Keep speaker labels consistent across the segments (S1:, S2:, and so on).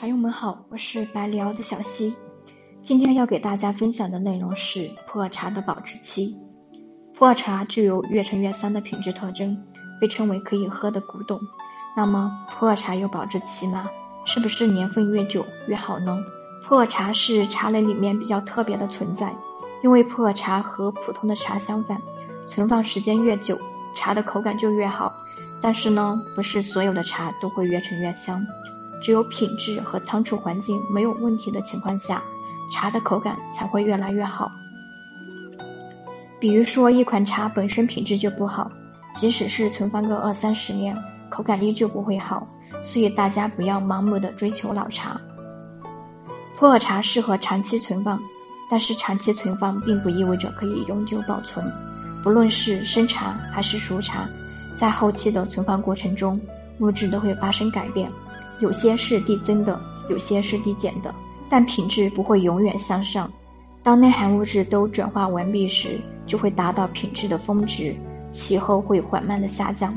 S1: 茶友们好，我是百里奥的小溪。今天要给大家分享的内容是普洱茶的保质期。普洱茶具有越陈越香的品质特征，被称为可以喝的古董。那么普洱茶有保质期吗？是不是年份越久越好呢？普洱茶是茶类里面比较特别的存在，因为普洱茶和普通的茶相反，存放时间越久，茶的口感就越好。但是呢，不是所有的茶都会越陈越香。只有品质和仓储环境没有问题的情况下，茶的口感才会越来越好。比如说，一款茶本身品质就不好，即使是存放个二三十年，口感依旧不会好。所以大家不要盲目的追求老茶。普洱茶适合长期存放，但是长期存放并不意味着可以永久保存。不论是生茶还是熟茶，在后期的存放过程中，物质都会发生改变。有些是递增的，有些是递减的，但品质不会永远向上。当内含物质都转化完毕时，就会达到品质的峰值，其后会缓慢的下降。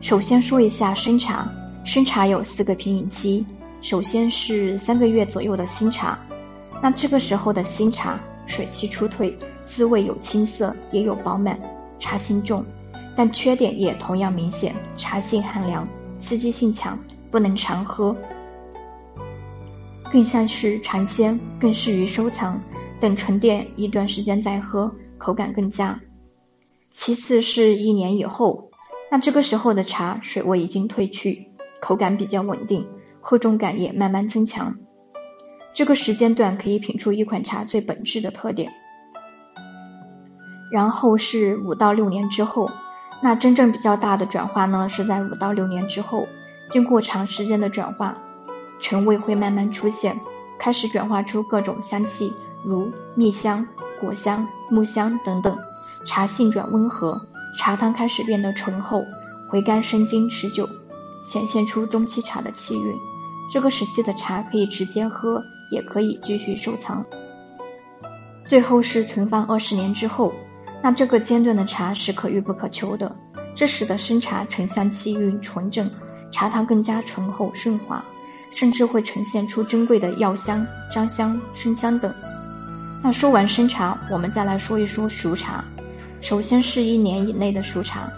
S1: 首先说一下生茶，生茶有四个品饮期，首先是三个月左右的新茶，那这个时候的新茶水汽初退，滋味有青涩，也有饱满，茶性重。但缺点也同样明显，茶性寒凉，刺激性强，不能常喝，更像是尝鲜，更适于收藏，等沉淀一段时间再喝，口感更佳。其次是一年以后，那这个时候的茶水味已经褪去，口感比较稳定，厚重感也慢慢增强。这个时间段可以品出一款茶最本质的特点。然后是五到六年之后。那真正比较大的转化呢，是在五到六年之后，经过长时间的转化，陈味会慢慢出现，开始转化出各种香气，如蜜香、果香、木香等等，茶性转温和，茶汤开始变得醇厚，回甘生津持久，显现出中期茶的气韵。这个时期的茶可以直接喝，也可以继续收藏。最后是存放二十年之后。那这个阶段的茶是可遇不可求的，这使得生茶沉香气韵纯正，茶汤更加醇厚顺滑，甚至会呈现出珍贵的药香、樟香、生香等。那说完生茶，我们再来说一说熟茶。首先是一年以内的熟茶，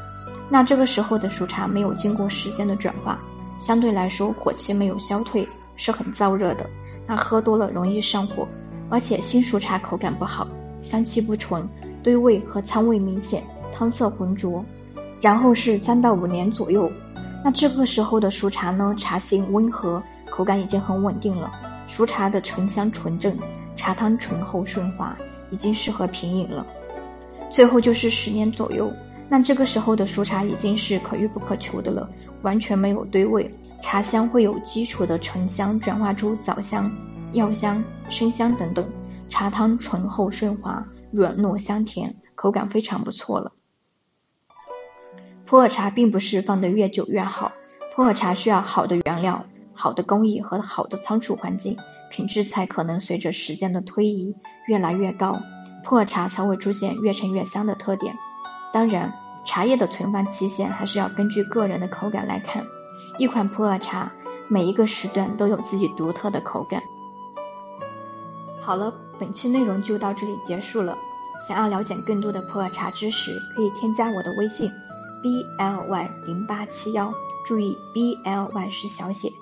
S1: 那这个时候的熟茶没有经过时间的转化，相对来说火气没有消退，是很燥热的，那喝多了容易上火，而且新熟茶口感不好，香气不纯。堆味和仓味明显，汤色浑浊。然后是三到五年左右，那这个时候的熟茶呢，茶性温和，口感已经很稳定了。熟茶的醇香纯正，茶汤醇厚顺滑，已经适合品饮了。最后就是十年左右，那这个时候的熟茶已经是可遇不可求的了，完全没有堆味，茶香会有基础的沉香转化出枣香、药香、生香等等，茶汤醇厚顺滑。软糯香甜，口感非常不错了。普洱茶并不是放得越久越好，普洱茶需要好的原料、好的工艺和好的仓储环境，品质才可能随着时间的推移越来越高，普洱茶才会出现越陈越香的特点。当然，茶叶的存放期限还是要根据个人的口感来看，一款普洱茶每一个时段都有自己独特的口感。好了，本期内容就到这里结束了。想要了解更多的普洱茶知识，可以添加我的微信 b l y 零八七幺，注意 b l y 是小写。